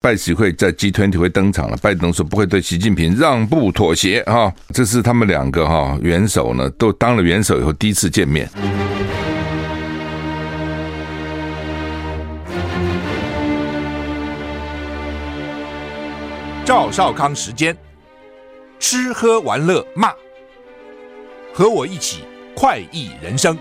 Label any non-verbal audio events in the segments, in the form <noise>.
拜喜会在 G20 会登场了，拜登说不会对习近平让步妥协哈，这是他们两个哈元首呢都当了元首以后第一次见面。赵少康时间，吃喝玩乐骂，和我一起快意人生。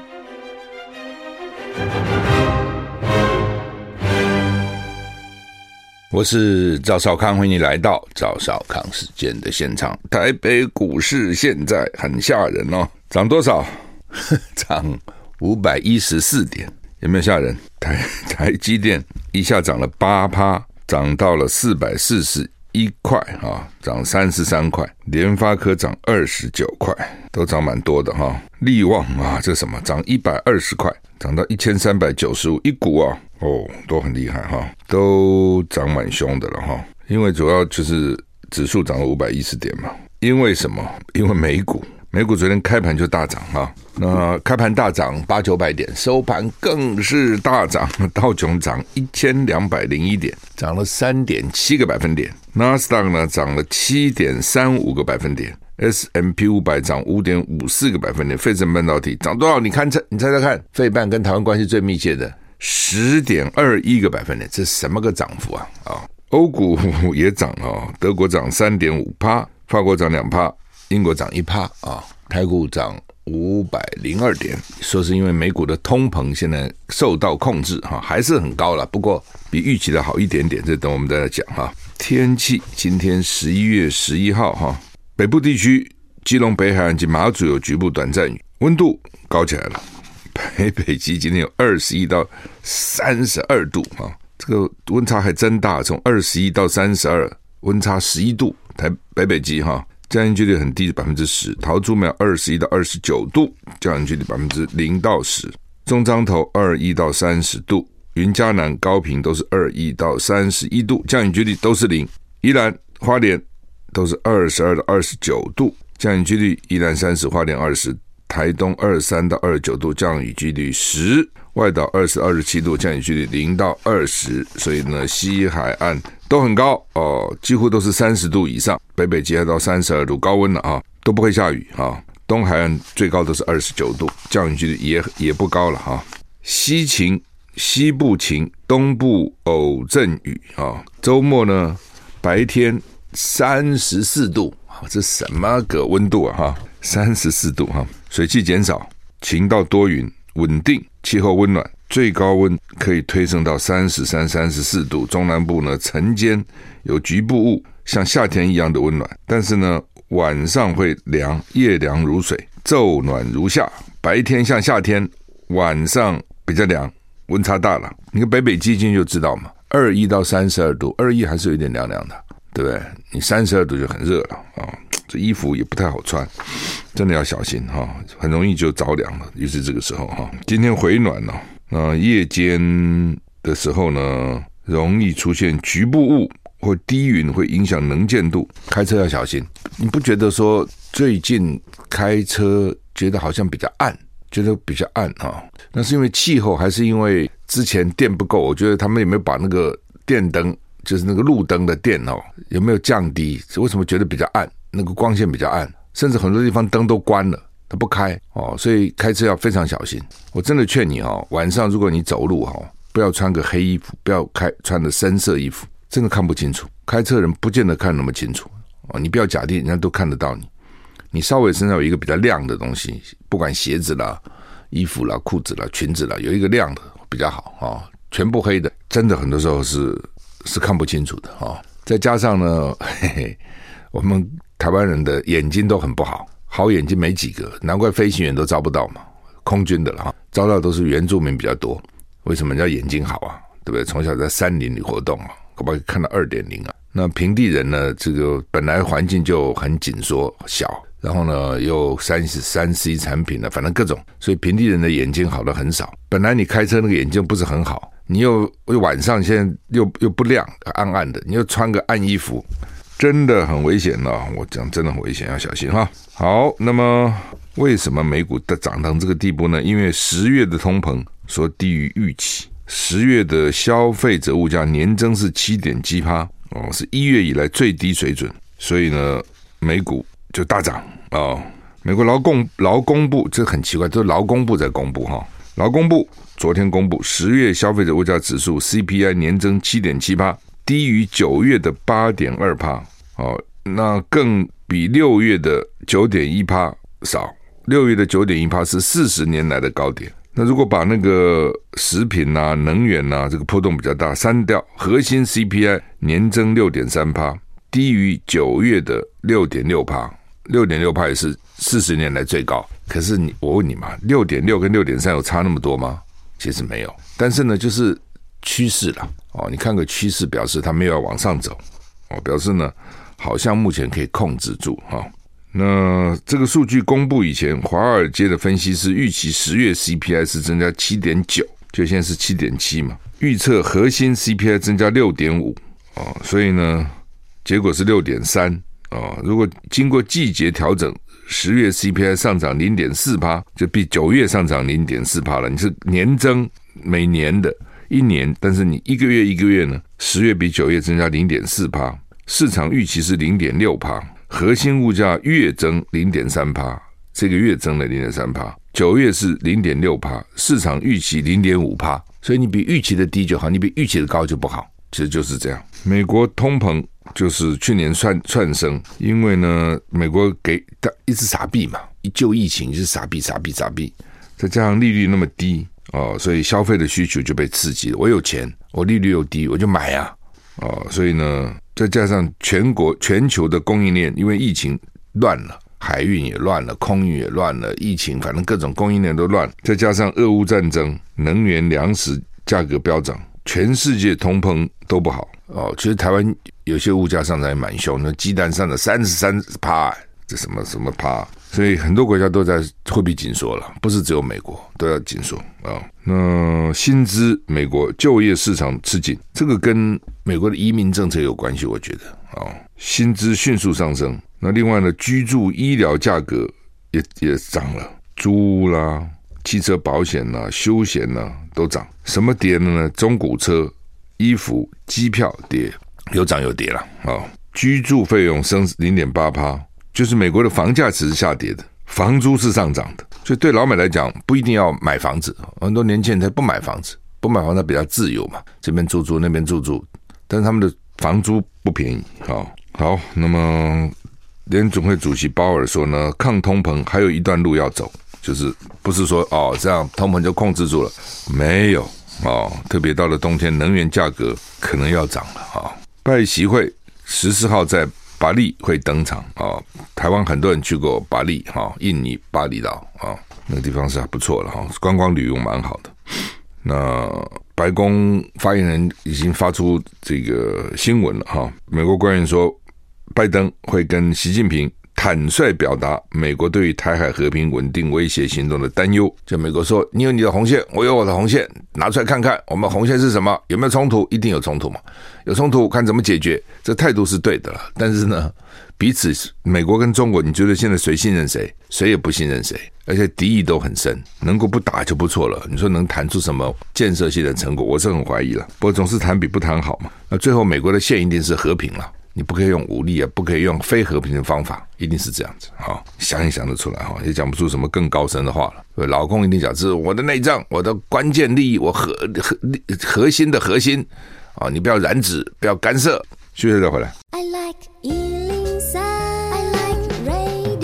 我是赵少康，欢迎你来到赵少康时间的现场。台北股市现在很吓人哦，涨多少？<laughs> 涨五百一十四点，有没有吓人？台 <laughs> 台积电一下涨了八趴，涨到了四百四十一块啊，涨三十三块。联发科涨二十九块，都涨蛮多的哈。力旺啊，这什么？涨一百二十块，涨到一千三百九十五一股啊。哦，哦都很厉害哈，都涨蛮凶的了哈。因为主要就是指数涨了五百一十点嘛。因为什么？因为美股，美股昨天开盘就大涨哈。那开盘大涨八九百点，收盘更是大涨，道琼涨一千两百零一点，涨了三点七个百分点。纳斯达克呢涨了七点三五个百分点，S M P 五百涨五点五四个百分点。费城半导体涨多少？你看这，你猜猜看，费半跟台湾关系最密切的。十点二一个百分点，这什么个涨幅啊？啊，欧股也涨啊，德国涨三点五趴，法国涨两趴，英国涨一趴啊，台股涨五百零二点，说是因为美股的通膨现在受到控制哈，还是很高了，不过比预期的好一点点，这等我们再来讲哈。天气，今天十一月十一号哈，北部地区基隆北海岸及马祖有局部短暂雨，温度高起来了。台北 <laughs> 基今天有二十一到三十二度啊，这个温差还真大，从二十一到三十二，温差十一度。台北北极哈，降雨几率很低，百分之十。桃竹苗二十一到二十九度，降雨几率百分之零到十。中彰投二一到三十度，云嘉南、高屏都是二一到三十一度，降雨几率都是零。宜兰花莲都是二十二到二十九度，降雨几率宜兰三十，花莲二十。台东二十三到二十九度，降雨几率十；外岛二十二十七度，降雨几率零到二十。所以呢，西海岸都很高哦，几乎都是三十度以上。北北基还到三十二度，高温了啊，都不会下雨啊。东海岸最高都是二十九度，降雨几率也也不高了哈。西晴，西部晴，东部偶阵雨啊。周末呢，白天三十四度，这什么个温度啊哈？三十四度哈。水汽减少，晴到多云，稳定，气候温暖，最高温可以推升到三十三、三十四度。中南部呢，晨间有局部雾，像夏天一样的温暖，但是呢，晚上会凉，夜凉如水，昼暖如夏。白天像夏天，晚上比较凉，温差大了。你看北北基金就知道嘛，二一到三十二度，二一还是有点凉凉的，对不对？你三十二度就很热了啊。这衣服也不太好穿，真的要小心哈，很容易就着凉了。于是这个时候哈，今天回暖了，那夜间的时候呢，容易出现局部雾或低云，会影响能见度，开车要小心。你不觉得说最近开车觉得好像比较暗，觉得比较暗哈？那是因为气候，还是因为之前电不够？我觉得他们有没有把那个电灯，就是那个路灯的电哦，有没有降低？为什么觉得比较暗？那个光线比较暗，甚至很多地方灯都关了，它不开哦，所以开车要非常小心。我真的劝你哦，晚上如果你走路哈，不要穿个黑衣服，不要开穿的深色衣服，真的看不清楚。开车人不见得看那么清楚哦，你不要假定人家都看得到你，你稍微身上有一个比较亮的东西，不管鞋子啦、衣服啦、裤子啦、裙子啦，有一个亮的比较好啊。全部黑的，真的很多时候是是看不清楚的啊。再加上呢，嘿嘿，我们。台湾人的眼睛都很不好，好眼睛没几个，难怪飞行员都招不到嘛。空军的了哈，招到都是原住民比较多。为什么叫眼睛好啊？对不对？从小在山林里活动啊，可不可以看到二点零啊？那平地人呢？这个本来环境就很紧缩小，然后呢又三三 C 产品呢，反正各种，所以平地人的眼睛好的很少。本来你开车那个眼睛不是很好，你又又晚上现在又又不亮，暗暗的，你又穿个暗衣服。真的很危险了，我讲真的很危险，要小心哈。好，那么为什么美股的涨到这个地步呢？因为十月的通膨说低于预期，十月的消费者物价年增是七点七趴哦，是一月以来最低水准，所以呢，美股就大涨哦。美国劳工劳工部这很奇怪，都是劳工部在公布哈。劳工部昨天公布十月消费者物价指数 CPI 年增七点七，低于九月的八点二趴哦，那更比六月的九点一趴少。六月的九点一趴是四十年来的高点。那如果把那个食品呐、能源呐、这个波动比较大删掉，核心 CPI 年增六点三趴，低于九月的六点六趴。六点六趴也是四十年来最高。可是你我问你嘛，六点六跟六点三有差那么多吗？其实没有。但是呢，就是趋势了哦。你看个趋势，表示它没有要往上走哦，表示呢好像目前可以控制住哈。哦那这个数据公布以前，华尔街的分析师预期十月 CPI 是增加七点九，就现在是七点七嘛。预测核心 CPI 增加六点五啊，所以呢，结果是六点三啊。如果经过季节调整，十月 CPI 上涨零点四趴，就比九月上涨零点四趴了。你是年增每年的一年，但是你一个月一个月呢，十月比九月增加零点四趴，市场预期是零点六趴。核心物价月增零点三趴，这个月增了零点三趴，九月是零点六趴，市场预期零点五趴，所以你比预期的低就好，你比预期的高就不好，其实就是这样。美国通膨就是去年窜窜升，因为呢，美国给他一直撒币嘛，一救疫情就是撒币撒币撒币，再加上利率那么低哦，所以消费的需求就被刺激了。我有钱，我利率又低，我就买啊，哦，所以呢。再加上全国全球的供应链，因为疫情乱了，海运也乱了，空运也乱了，疫情反正各种供应链都乱。再加上俄乌战争，能源粮食价格飙涨，全世界通膨都不好哦。其实台湾有些物价上涨也蛮凶，那鸡蛋上了三十三趴，这什么什么趴？所以很多国家都在货币紧缩了，不是只有美国都要紧缩啊。那薪资，美国就业市场吃紧，这个跟美国的移民政策有关系，我觉得啊，薪资迅速上升。那另外呢，居住医疗价格也也涨了，租屋啦、汽车保险啦、休闲啦都涨。什么跌了呢？中古车、衣服、机票跌，有涨有跌了啊。居住费用升零点八趴。就是美国的房价只是下跌的，房租是上涨的，所以对老美来讲不一定要买房子。很多年轻人他不买房子，不买房子比较自由嘛，这边住住那边住住，但是他们的房租不便宜。好，好，那么联总会主席鲍尔说呢，抗通膨还有一段路要走，就是不是说哦这样通膨就控制住了，没有哦，特别到了冬天，能源价格可能要涨了啊。拜习会十四号在。巴厘会登场啊！台湾很多人去过巴厘哈，印尼巴厘岛啊，那个地方是还不错的哈，观光旅游蛮好的。那白宫发言人已经发出这个新闻了哈，美国官员说，拜登会跟习近平。坦率表达美国对于台海和平稳定威胁行动的担忧。就美国说，你有你的红线，我有我的红线，拿出来看看，我们红线是什么？有没有冲突？一定有冲突嘛？有冲突，看怎么解决。这态度是对的了。但是呢，彼此美国跟中国，你觉得现在谁信任谁？谁也不信任谁，而且敌意都很深。能够不打就不错了。你说能谈出什么建设性的成果？我是很怀疑了。不过总是谈比不谈好嘛。那最后美国的线一定是和平了。你不可以用武力啊，不可以用非和平的方法，一定是这样子啊！想也想得出来哈，也讲不出什么更高深的话了。老公一定讲这是我的内脏，我的关键利益，我核核核心的核心啊！你不要染指，不要干涉。休息再回来。I like 103, I like radio。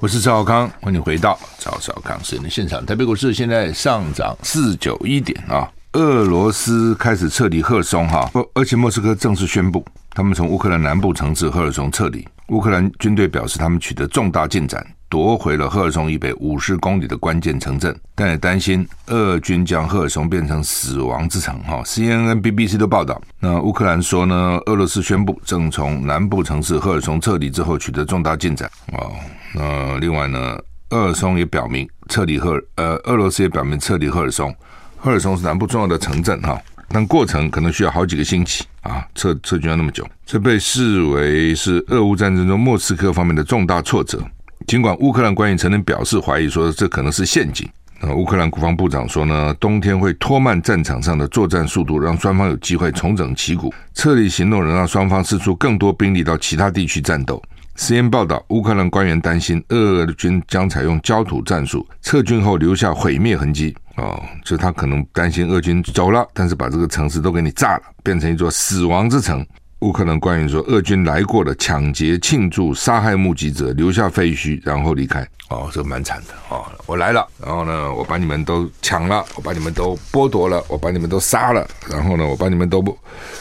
我是赵小康，欢迎回到赵少康时间的现场。台北股市现在上涨四九一点啊。俄罗斯开始撤离赫尔松，哈，而且莫斯科正式宣布，他们从乌克兰南部城市赫尔松撤离。乌克兰军队表示，他们取得重大进展，夺回了赫尔松以北五十公里的关键城镇，但也担心俄军将赫尔松变成死亡之城，哈。CNN、BBC 都报道，那乌克兰说呢，俄罗斯宣布正从南部城市赫尔松撤离之后取得重大进展，哦，那另外呢，赫尔松也表明撤离赫尔，呃，俄罗斯也表明撤离赫尔松。赫尔松是南部重要的城镇哈，但过程可能需要好几个星期啊，撤撤军要那么久，这被视为是俄乌战争中莫斯科方面的重大挫折。尽管乌克兰官员曾经表示怀疑说这可能是陷阱，那，乌克兰国防部长说呢，冬天会拖慢战场上的作战速度，让双方有机会重整旗鼓。撤离行动能让双方释出更多兵力到其他地区战斗。时验报道，乌克兰官员担心俄军将采用焦土战术，撤军后留下毁灭痕迹。哦，就他可能担心俄军走了，但是把这个城市都给你炸了，变成一座死亡之城。乌克兰官员说，俄军来过了，抢劫、庆祝、杀害目击者，留下废墟，然后离开。哦，这蛮惨的哦。我来了，然后呢，我把你们都抢了，我把你们都剥夺了，我把你们都杀了，然后呢，我把你们都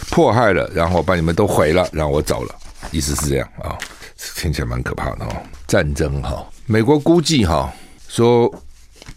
迫害了，然后我把你们都毁了，然后我走了。意思是这样啊、听起来蛮可怕的哦。战争哈、美国估计哈、说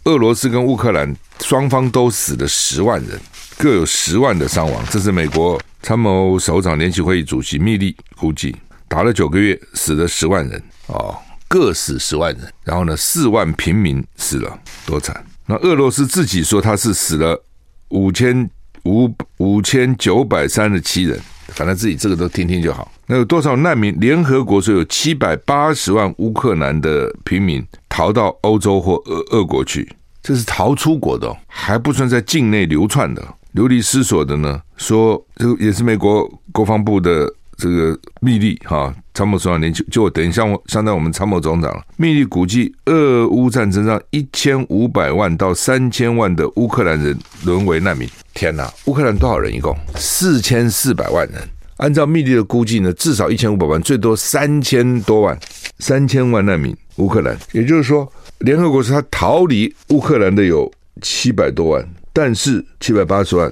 俄罗斯跟乌克兰双方都死了十万人，各有十万的伤亡，这是美国。参谋首长联席会议主席密利估计，打了九个月，死了十万人哦，各死十万人。然后呢，四万平民死了，多惨！那俄罗斯自己说他是死了五千五五千九百三十七人，反正自己这个都听听就好。那有多少难民？联合国说有七百八十万乌克兰的平民逃到欧洲或俄俄国去，这是逃出国的，还不算在境内流窜的。流离失所的呢，说这个也是美国国防部的这个密利哈参谋总长连就就我等一下我相当于我们参谋总长了。密利估计，俄乌战争让一千五百万到三千万的乌克兰人沦为难民。天哪，乌克兰多少人？一共四千四百万人。按照密利的估计呢，至少一千五百万，最多三千多万，三千万难民乌克兰。也就是说，联合国说他逃离乌克兰的有七百多万。但是七百八十万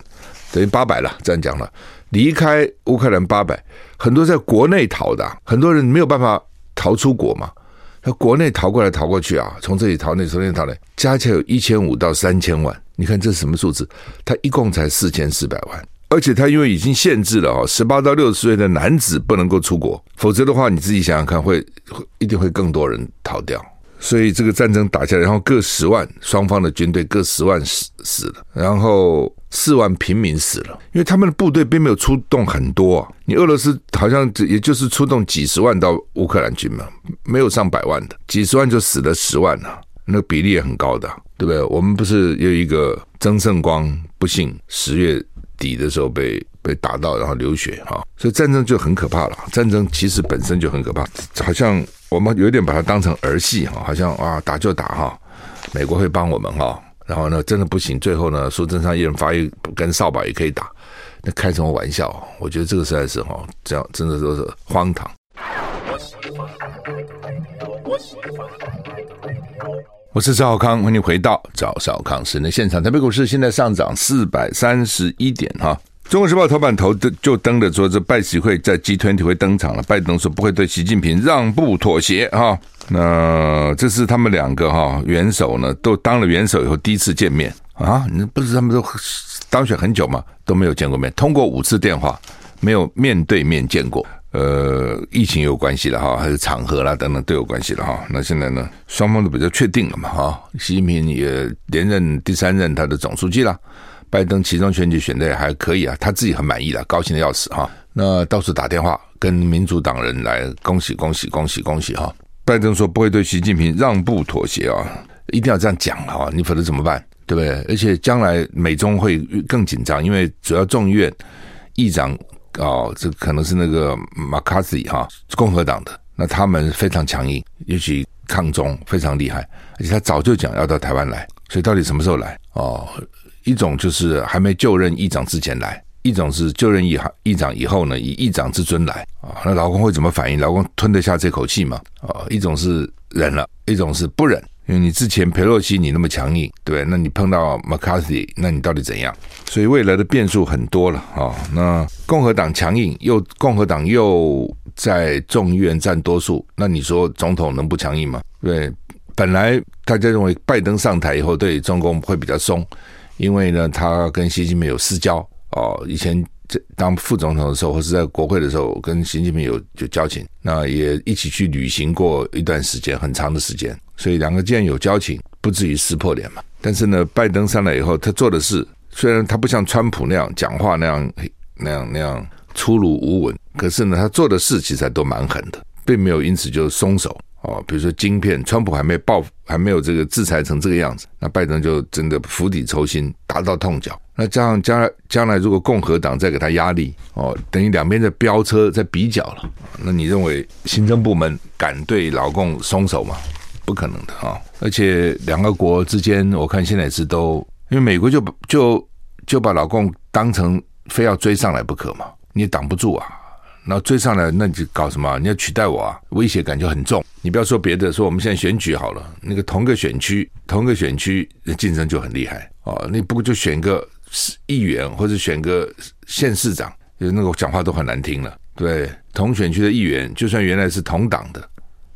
等于八百了，这样讲了，离开乌克兰八百，很多在国内逃的，很多人没有办法逃出国嘛，他国内逃过来逃过去啊，从这里逃那，从那里逃来，加起来有一千五到三千万，你看这是什么数字？他一共才四千四百万，而且他因为已经限制了哦，十八到六十岁的男子不能够出国，否则的话你自己想想看会，一定会更多人逃掉。所以这个战争打下来，然后各十万，双方的军队各十万死死了，然后四万平民死了，因为他们的部队并没有出动很多啊。你俄罗斯好像也就是出动几十万到乌克兰军嘛，没有上百万的，几十万就死了十万了，那个比例也很高的，对不对？我们不是有一个曾圣光不幸十月底的时候被被打到，然后流血哈，所以战争就很可怕了。战争其实本身就很可怕，好像。我们有点把它当成儿戏哈，好像啊打就打哈，美国会帮我们哈，然后呢真的不行，最后呢苏贞昌一人发一根扫把也可以打，那开什么玩笑？我觉得这个实在是哈，这样真的都是荒唐。我是赵少康，欢迎回到赵少康时间的现场。台北股市现在上涨四百三十一点哈。中国时报头版头的就登着说，这拜习会在 G20 会登场了。拜登说不会对习近平让步妥协哈。那这是他们两个哈元首呢，都当了元首以后第一次见面啊。你不是他们都当选很久吗？都没有见过面，通过五次电话，没有面对面见过。呃，疫情有关系了哈，还是场合啦等等都有关系了哈。那现在呢，双方都比较确定了嘛哈。习近平也连任第三任他的总书记了。拜登其中选举选的也还可以啊，他自己很满意了，高兴的要死哈。那到处打电话跟民主党人来恭喜恭喜恭喜恭喜哈。拜登说不会对习近平让步妥协啊，一定要这样讲哈，你否则怎么办？对不对？而且将来美中会更紧张，因为主要众议院议长哦，这可能是那个麦卡锡哈，共和党的，那他们非常强硬，尤其抗中非常厉害，而且他早就讲要到台湾来，所以到底什么时候来哦？一种就是还没就任议长之前来，一种是就任议议长以后呢，以议长之尊来啊。那老公会怎么反应？老公吞得下这口气吗？啊，一种是忍了，一种是不忍。因为你之前裴洛西你那么强硬，对，那你碰到 McCarthy，，那你到底怎样？所以未来的变数很多了啊。那共和党强硬，又共和党又在众议院占多数，那你说总统能不强硬吗？对，本来大家认为拜登上台以后对中共会比较松。因为呢，他跟习近平有私交哦，以前在当副总统的时候，或是在国会的时候，跟习近平有有交情，那也一起去旅行过一段时间，很长的时间，所以两个既然有交情，不至于撕破脸嘛。但是呢，拜登上来以后，他做的事虽然他不像川普那样讲话那样那样那样粗鲁无闻，可是呢，他做的事其实还都蛮狠的，并没有因此就松手哦，比如说晶片，川普还没报，还没有这个制裁成这个样子，那拜登就真的釜底抽薪，打到痛脚。那加上将来将来如果共和党再给他压力，哦，等于两边在飙车，在比较了。那你认为行政部门敢对老共松手吗？不可能的啊！而且两个国之间，我看现在是都，因为美国就就就把老共当成非要追上来不可嘛，你也挡不住啊。那追上来，那你就搞什么？你要取代我啊？威胁感就很重。你不要说别的，说我们现在选举好了，那个同个选区，同个选区竞争就很厉害哦。你不过就选个议员或者选个县市长，那个讲话都很难听了。对，同选区的议员，就算原来是同党的，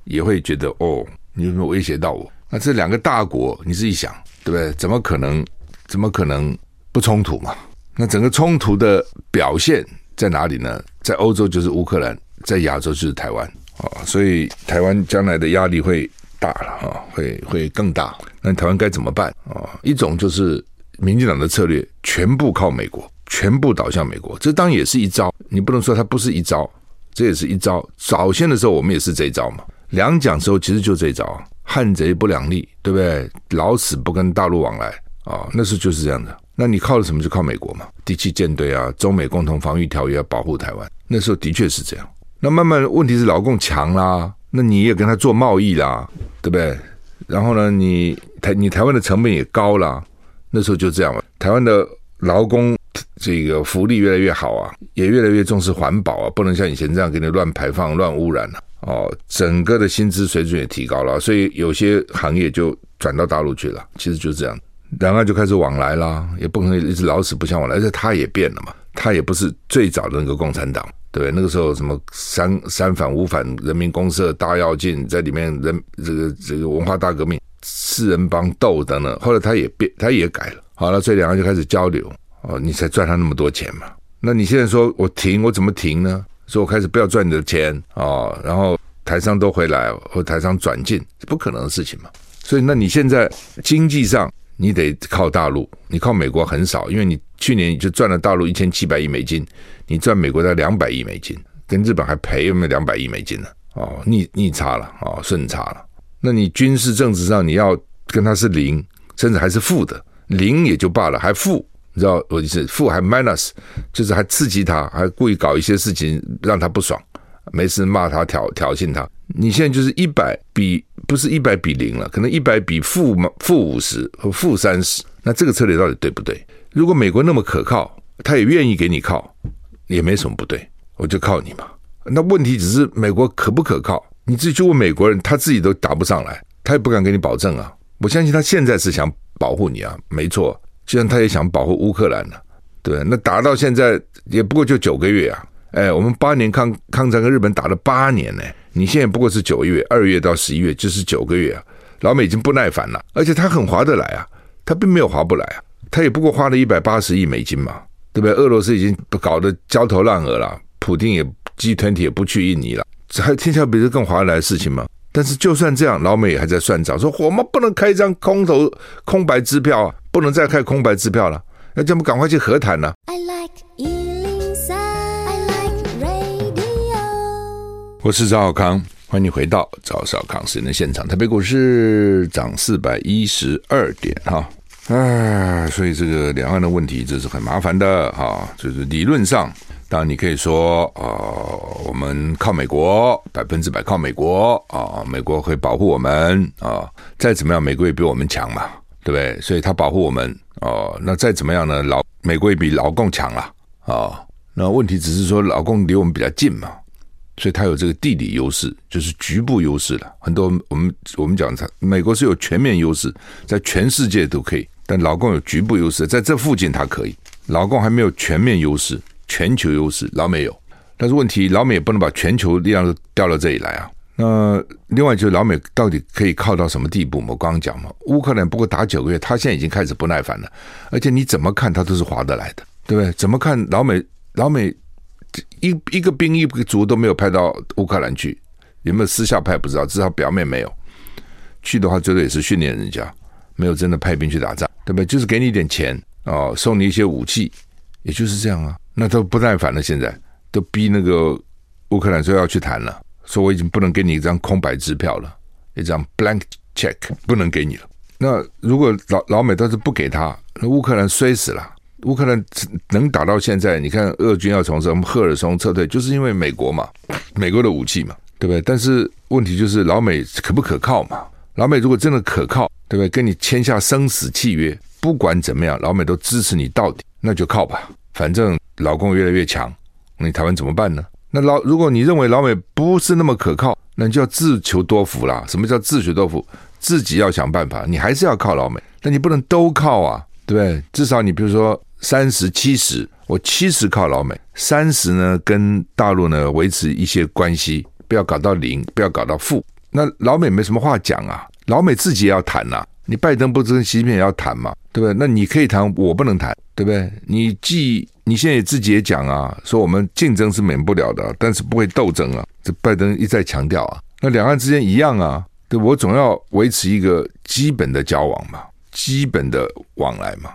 也会觉得哦。你有没有威胁到我？那这两个大国，你自己想，对不对？怎么可能？怎么可能不冲突嘛？那整个冲突的表现在哪里呢？在欧洲就是乌克兰，在亚洲就是台湾啊，所以台湾将来的压力会大了啊，会会更大。那台湾该怎么办啊？一种就是民进党的策略，全部靠美国，全部倒向美国，这当然也是一招。你不能说它不是一招，这也是一招。早先的时候我们也是这一招嘛。两蒋时候其实就这一招，汉贼不两立，对不对？老死不跟大陆往来啊、哦，那时候就是这样的。那你靠的什么？就靠美国嘛，第七舰队啊，中美共同防御条约保护台湾。那时候的确是这样。那慢慢问题是老共强啦，那你也跟他做贸易啦，对不对？然后呢，你台你台湾的成本也高啦，那时候就这样嘛。台湾的劳工这个福利越来越好啊，也越来越重视环保啊，不能像以前这样给你乱排放、乱污染了、哦，整个的薪资水准也提高了，所以有些行业就转到大陆去了。其实就是这样，两岸就开始往来啦，也不可能一直老死不相往来。而且他也变了嘛，他也不是最早的那个共产党，对不对？那个时候什么三三反五反，人民公社大跃进在里面人，人这个这个文化大革命，四人帮斗等等。后来他也变，他也改了。好了，所以两岸就开始交流。哦，你才赚他那么多钱嘛？那你现在说我停，我怎么停呢？说我开始不要赚你的钱啊、哦，然后台商都回来，或台商转进，不可能的事情嘛。所以，那你现在经济上你得靠大陆，你靠美国很少，因为你去年就赚了大陆一千七百亿美金，你赚美国的两百亿美金，跟日本还赔有没有两百亿美金呢？哦，逆逆差了啊，顺、差了。那你军事政治上你要跟他是零，甚至还是负的，零也就罢了，还负。你知道我意思，负还 minus，就是还刺激他，还故意搞一些事情让他不爽，没事骂他挑挑衅他。你现在就是一百比不是一百比零了，可能一百比负负五十和负三十。那这个策略到底对不对？如果美国那么可靠，他也愿意给你靠，也没什么不对，我就靠你嘛。那问题只是美国可不可靠？你自己去问美国人，他自己都答不上来，他也不敢给你保证啊。我相信他现在是想保护你啊，没错。既然他也想保护乌克兰呢，对，那打到现在也不过就九个月啊，哎，我们八年抗抗战跟日本打了八年呢，你现在不过是九月，二月到十一月就是九个月啊，老美已经不耐烦了，而且他很划得来啊，他并没有划不来啊，他也不过花了一百八十亿美金嘛，对不对？俄罗斯已经搞得焦头烂额了，普京也 G20 也不去印尼了，这还天下比这更划得来的事情吗？但是就算这样，老美也还在算账，说我们不能开一张空头空白支票啊，不能再开空白支票了，那咱们赶快去和谈呢。I like 103, like radio 我是赵少康，欢迎你回到赵少康时间的现场。台北股市涨四百一十二点哈，哎，所以这个两岸的问题这是很麻烦的哈，就是理论上。当然，你可以说，呃，我们靠美国，百分之百靠美国啊，美国会保护我们啊，再怎么样，美国也比我们强嘛，对不对？所以他保护我们哦，那再怎么样呢？老美国也比老共强了啊。那问题只是说，老共离我们比较近嘛，所以他有这个地理优势，就是局部优势了。很多我们我们讲，美国是有全面优势，在全世界都可以，但老共有局部优势，在这附近他可以，老共还没有全面优势。全球优势，老美有，但是问题，老美也不能把全球力量都调到这里来啊。那另外就是老美到底可以靠到什么地步？我刚刚讲嘛，乌克兰不过打九个月，他现在已经开始不耐烦了，而且你怎么看他都是划得来的，对不对？怎么看老美老美一一个兵一个卒都没有派到乌克兰去，有没有私下派不知道，至少表面没有。去的话，最多也是训练人家，没有真的派兵去打仗，对不对？就是给你一点钱哦，送你一些武器，也就是这样啊。那都不耐烦了，现在都逼那个乌克兰说要去谈了，说我已经不能给你一张空白支票了，一张 blank check 不能给你了。那如果老老美倒是不给他，那乌克兰衰死了。乌克兰能打到现在，你看俄军要从什么赫尔松撤退，就是因为美国嘛，美国的武器嘛，对不对？但是问题就是老美可不可靠嘛？老美如果真的可靠，对不对？跟你签下生死契约，不管怎么样，老美都支持你到底，那就靠吧。反正老共越来越强，你台湾怎么办呢？那老如果你认为老美不是那么可靠，那你就要自求多福啦。什么叫自求多福？自己要想办法，你还是要靠老美，但你不能都靠啊，对不对？至少你比如说三十七十，我七十靠老美，三十呢跟大陆呢维持一些关系，不要搞到零，不要搞到负。那老美没什么话讲啊，老美自己也要谈呐、你拜登不跟习近平也要谈嘛，对不对？那你可以谈，我不能谈，对不对？你既你现在也自己也讲啊，说我们竞争是免不了的，但是不会斗争啊。这拜登一再强调啊，那两岸之间一样啊。对，我总要维持一个基本的交往嘛，基本的往来嘛。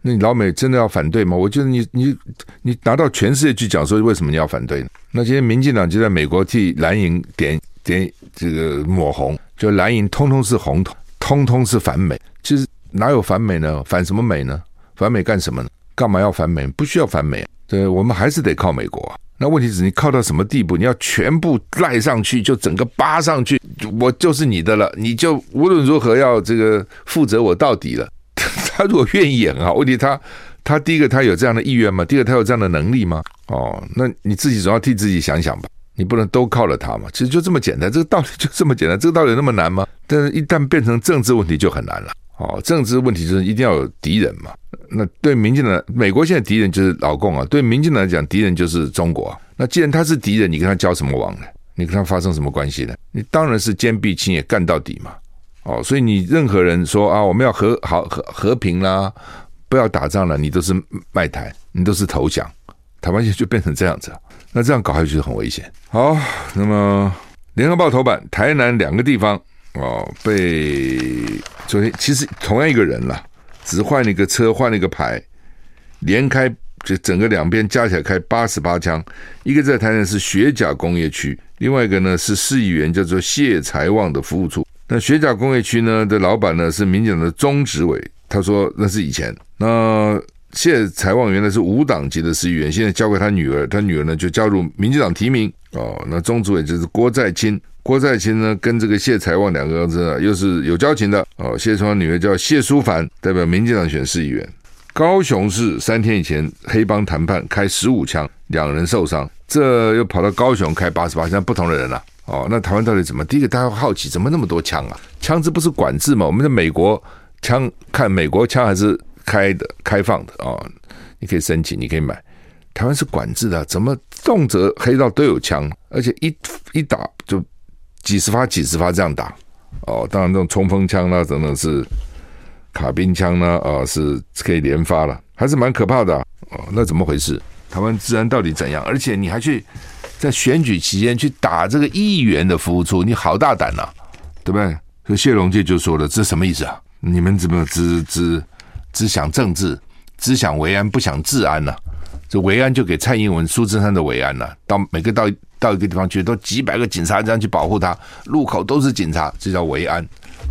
那你老美真的要反对吗？我觉得你你你拿到全世界去讲说，为什么你要反对呢？那今天民进党就在美国替蓝营点点这个抹红，就蓝营通通是红，通通是反美。其实哪有反美呢？反什么美呢？反美干什么呢？干嘛要反美？不需要反美。对，我们还是得靠美国。那问题是你靠到什么地步？你要全部赖上去，就整个扒上去，我就是你的了，你就无论如何要这个负责我到底了。<laughs> 他如果愿意演啊，问题他他第一个他有这样的意愿吗？第二个他有这样的能力吗？哦，那你自己总要替自己想想吧，你不能都靠了他嘛。其实就这么简单，这个道理就这么简单，这个道理那么难吗？但是一旦变成政治问题就很难了。哦，政治问题就是一定要有敌人嘛。那对民进党，美国现在敌人就是老共啊。对民进党来讲，敌人就是中国啊。那既然他是敌人，你跟他交什么往呢？你跟他发生什么关系呢？你当然是坚壁清野，干到底嘛。哦，所以你任何人说啊，我们要和好和和平啦，不要打仗了，你都是卖台，你都是投降。台湾现在就变成这样子，那这样搞下去就很危险。好，那么联合报头版，台南两个地方哦被昨天其实同样一个人啦。只换了一个车，换了一个牌，连开就整个两边加起来开八十八枪。一个在台南市学甲工业区，另外一个呢是市议员叫做谢财旺的服务处。那学甲工业区呢的老板呢是民进党的中执委，他说那是以前。那谢财旺原来是无党籍的市议员，现在交给他女儿，他女儿呢就加入民进党提名哦。那中主委就是郭在清。郭在清呢，跟这个谢财旺两个人又是有交情的哦。谢财旺女儿叫谢淑凡，代表民进党选市议员。高雄市三天以前黑帮谈判开十五枪，两人受伤，这又跑到高雄开八十八枪，不同的人了、啊、哦。那台湾到底怎么？第一个大家好奇，怎么那么多枪啊？枪支不是管制吗？我们在美国枪看美国枪还是开的开放的哦，你可以申请，你可以买。台湾是管制的，怎么动辄黑道都有枪，而且一一打就。几十发、几十发这样打，哦，当然这种冲锋枪呢，等等是卡宾枪呢，啊，是可以连发了，还是蛮可怕的，哦，那怎么回事？台湾治安到底怎样？而且你还去在选举期间去打这个议员的服务处，你好大胆呐，对不对？所以谢龙介就说了，这什么意思啊？你们怎么只只只想政治，只想维安，不想治安呢？这维安就给蔡英文、苏贞昌的维安了，到每个到。到一个地方去，都几百个警察这样去保护他，路口都是警察，这叫维安，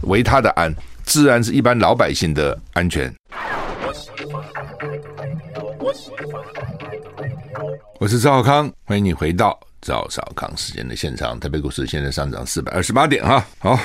维他的安，治安是一般老百姓的安全。我是赵少康，欢迎你回到赵少康时间的现场。台北股市现在上涨四百二十八点哈。好，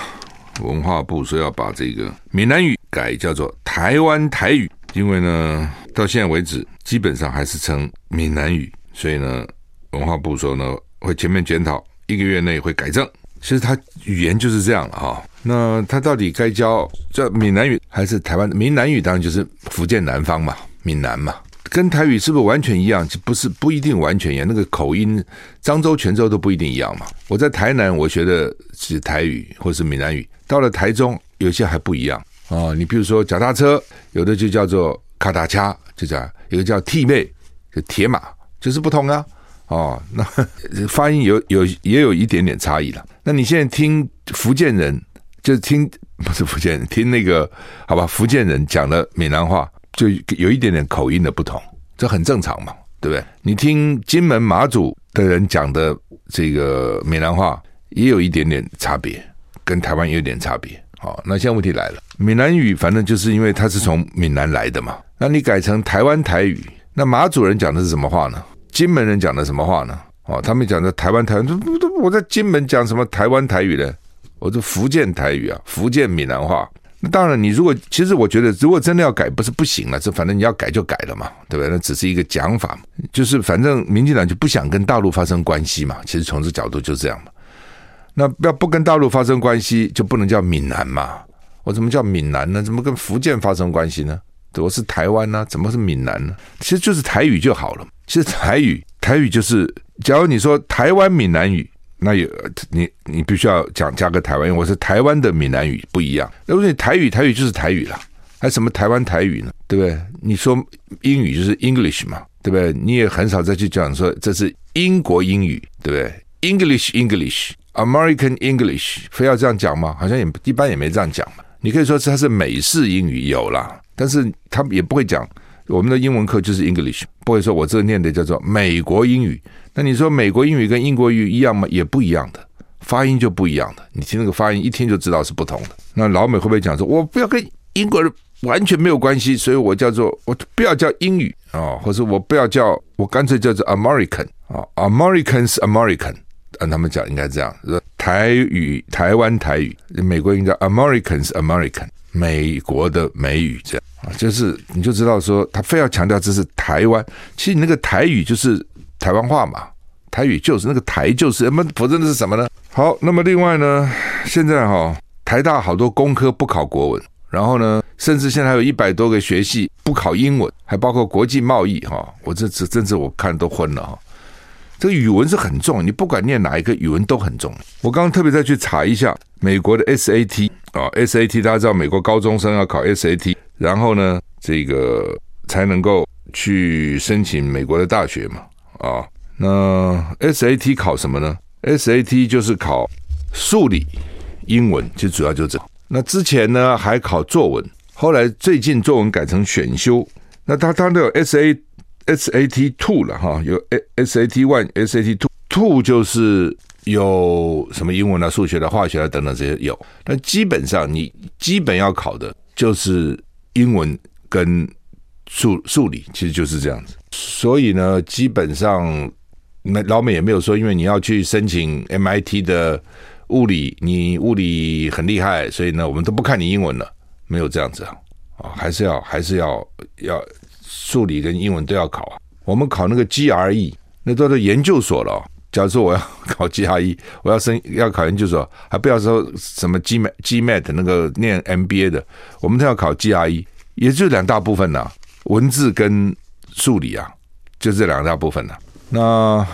文化部说要把这个闽南语改叫做台湾台语，因为呢，到现在为止基本上还是称闽南语，所以呢，文化部说呢。会全面检讨，一个月内会改正。其实他语言就是这样了哈。那他到底该教叫闽南语还是台湾闽南语？当然就是福建南方嘛，闽南嘛，跟台语是不是完全一样？不是，不一定完全一样。那个口音，漳州、泉州都不一定一样嘛。我在台南，我学的是台语或是闽南语。到了台中，有些还不一样哦。你比如说脚踏车，有的就叫做卡达掐，就这样；有个叫替妹，就铁马，就是不同啊。哦，那 <laughs> 发音有有也有一点点差异了。那你现在听福建人，就是听 <laughs> 不是福建人，听那个好吧，福建人讲的闽南话，就有一点点口音的不同，这很正常嘛，对不对？你听金门马祖的人讲的这个闽南话，也有一点点差别，跟台湾有点差别。好，那现在问题来了，闽南语反正就是因为它是从闽南来的嘛，那你改成台湾台语，那马祖人讲的是什么话呢？金门人讲的什么话呢？哦，他们讲的台湾台湾，我在金门讲什么台湾台语呢？我说福建台语啊，福建闽南话。那当然，你如果其实我觉得，如果真的要改，不是不行了，这反正你要改就改了嘛，对不对？那只是一个讲法，就是反正民进党就不想跟大陆发生关系嘛。其实从这角度就这样嘛。那要不跟大陆发生关系，就不能叫闽南嘛？我怎么叫闽南呢？怎么跟福建发生关系呢？我是台湾呢？怎么是闽南呢？其实就是台语就好了。其实台语，台语就是，假如你说台湾闽南语。那有你，你必须要讲加个台湾，因为我是台湾的闽南语不一样。那如果你台语，台语就是台语了，还什么台湾台语呢？对不对？你说英语就是 English 嘛，对不对？你也很少再去讲说这是英国英语，对不对？English？English American English，非要这样讲吗？好像也一般也没这样讲嘛。你可以说它是美式英语有啦，但是他们也不会讲。我们的英文课就是 English，不会说我这个念的叫做美国英语。那你说美国英语跟英国语一样吗？也不一样的，发音就不一样的。你听那个发音，一听就知道是不同的。那老美会不会讲说，我不要跟英国人完全没有关系，所以我叫做我不要叫英语啊、或者我不要叫我干脆叫做 American 啊、，Americans American，按他们讲应该这样，台语台湾台语，美国应该叫 Americans American，美国的美语这样啊。就是你就知道说，他非要强调这是台湾，其实你那个台语就是台湾话嘛，台语就是那个台就是，那么否则那是什么呢？好，那么另外呢，现在哈台大好多工科不考国文，然后呢，甚至现在还有一百多个学系不考英文，还包括国际贸易哈，我这这真是我看都昏了哈。这个语文是很重，你不管念哪一个语文都很重。我刚刚特别再去查一下美国的 SAT 啊，SAT 大家知道美国高中生要考 SAT。然后呢，这个才能够去申请美国的大学嘛，啊，那 SAT 考什么呢？SAT 就是考数理、英文，其实主要就这。那之前呢还考作文，后来最近作文改成选修。那他他都有 SA SAT Two 了哈，有 SAT One、SAT Two Two 就是有什么英文啊、数学的、化学啊等等这些有。那基本上你基本要考的就是。英文跟数数理其实就是这样子，所以呢，基本上那老美也没有说，因为你要去申请 MIT 的物理，你物理很厉害，所以呢，我们都不看你英文了，没有这样子啊，啊，还是要还是要要数理跟英文都要考啊。我们考那个 GRE，那都是研究所了。假如说我要考 GRE，我要升要考研究所，还不要说什么 GMGMAT 那个念 MBA 的，我们都要考 GRE，也就两大部分呐，文字跟数理啊，就这两大部分呐。那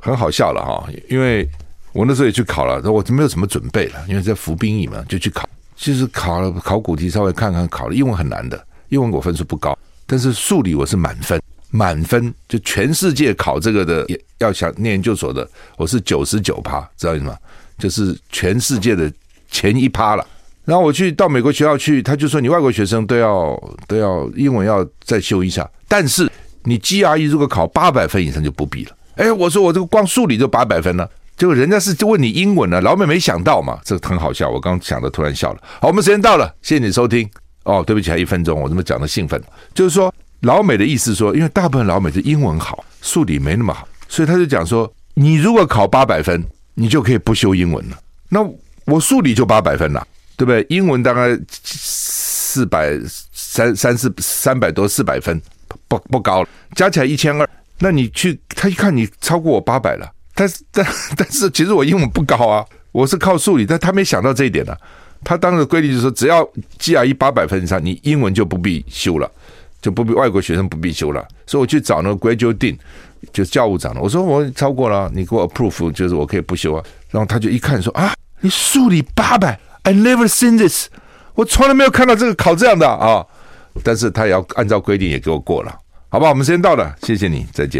很好笑了哈，因为我那时候也去考了，我就没有什么准备了，因为在服兵役嘛，就去考，就是考了考古题，稍微看看考了，英文很难的，英文我分数不高，但是数理我是满分。满分就全世界考这个的，要想念研究所的，我是九十九趴，知道意思吗？就是全世界的前一趴了。然后我去到美国学校去，他就说你外国学生都要都要英文要再修一下，但是你 GRE 如果考八百分以上就不必了。哎，我说我这个光数理就八百分了，结果人家是就问你英文呢，老美没想到嘛，这个很好笑。我刚想的突然笑了。好，我们时间到了，谢谢你收听。哦，对不起，还一分钟，我这么讲的兴奋，就是说。老美的意思说，因为大部分老美是英文好，数理没那么好，所以他就讲说，你如果考八百分，你就可以不修英文了。那我数理就八百分了，对不对？英文大概四百三三四三百多四百分，不不高了，加起来一千二。那你去他一看你超过我八百了，但是但但是其实我英文不高啊，我是靠数理，但他没想到这一点呢、啊。他当时规定就是说，只要 GRE 八百分以上，你英文就不必修了。就不必外国学生不必修了，所以我去找那个 Graduate Dean，就是教务长了。我说我超过了，你给我 approve，就是我可以不修啊。然后他就一看说啊，你数理八百，I never seen this，我从来没有看到这个考这样的啊。但是他也要按照规定也给我过了，好吧？我们时间到了，谢谢你，再见。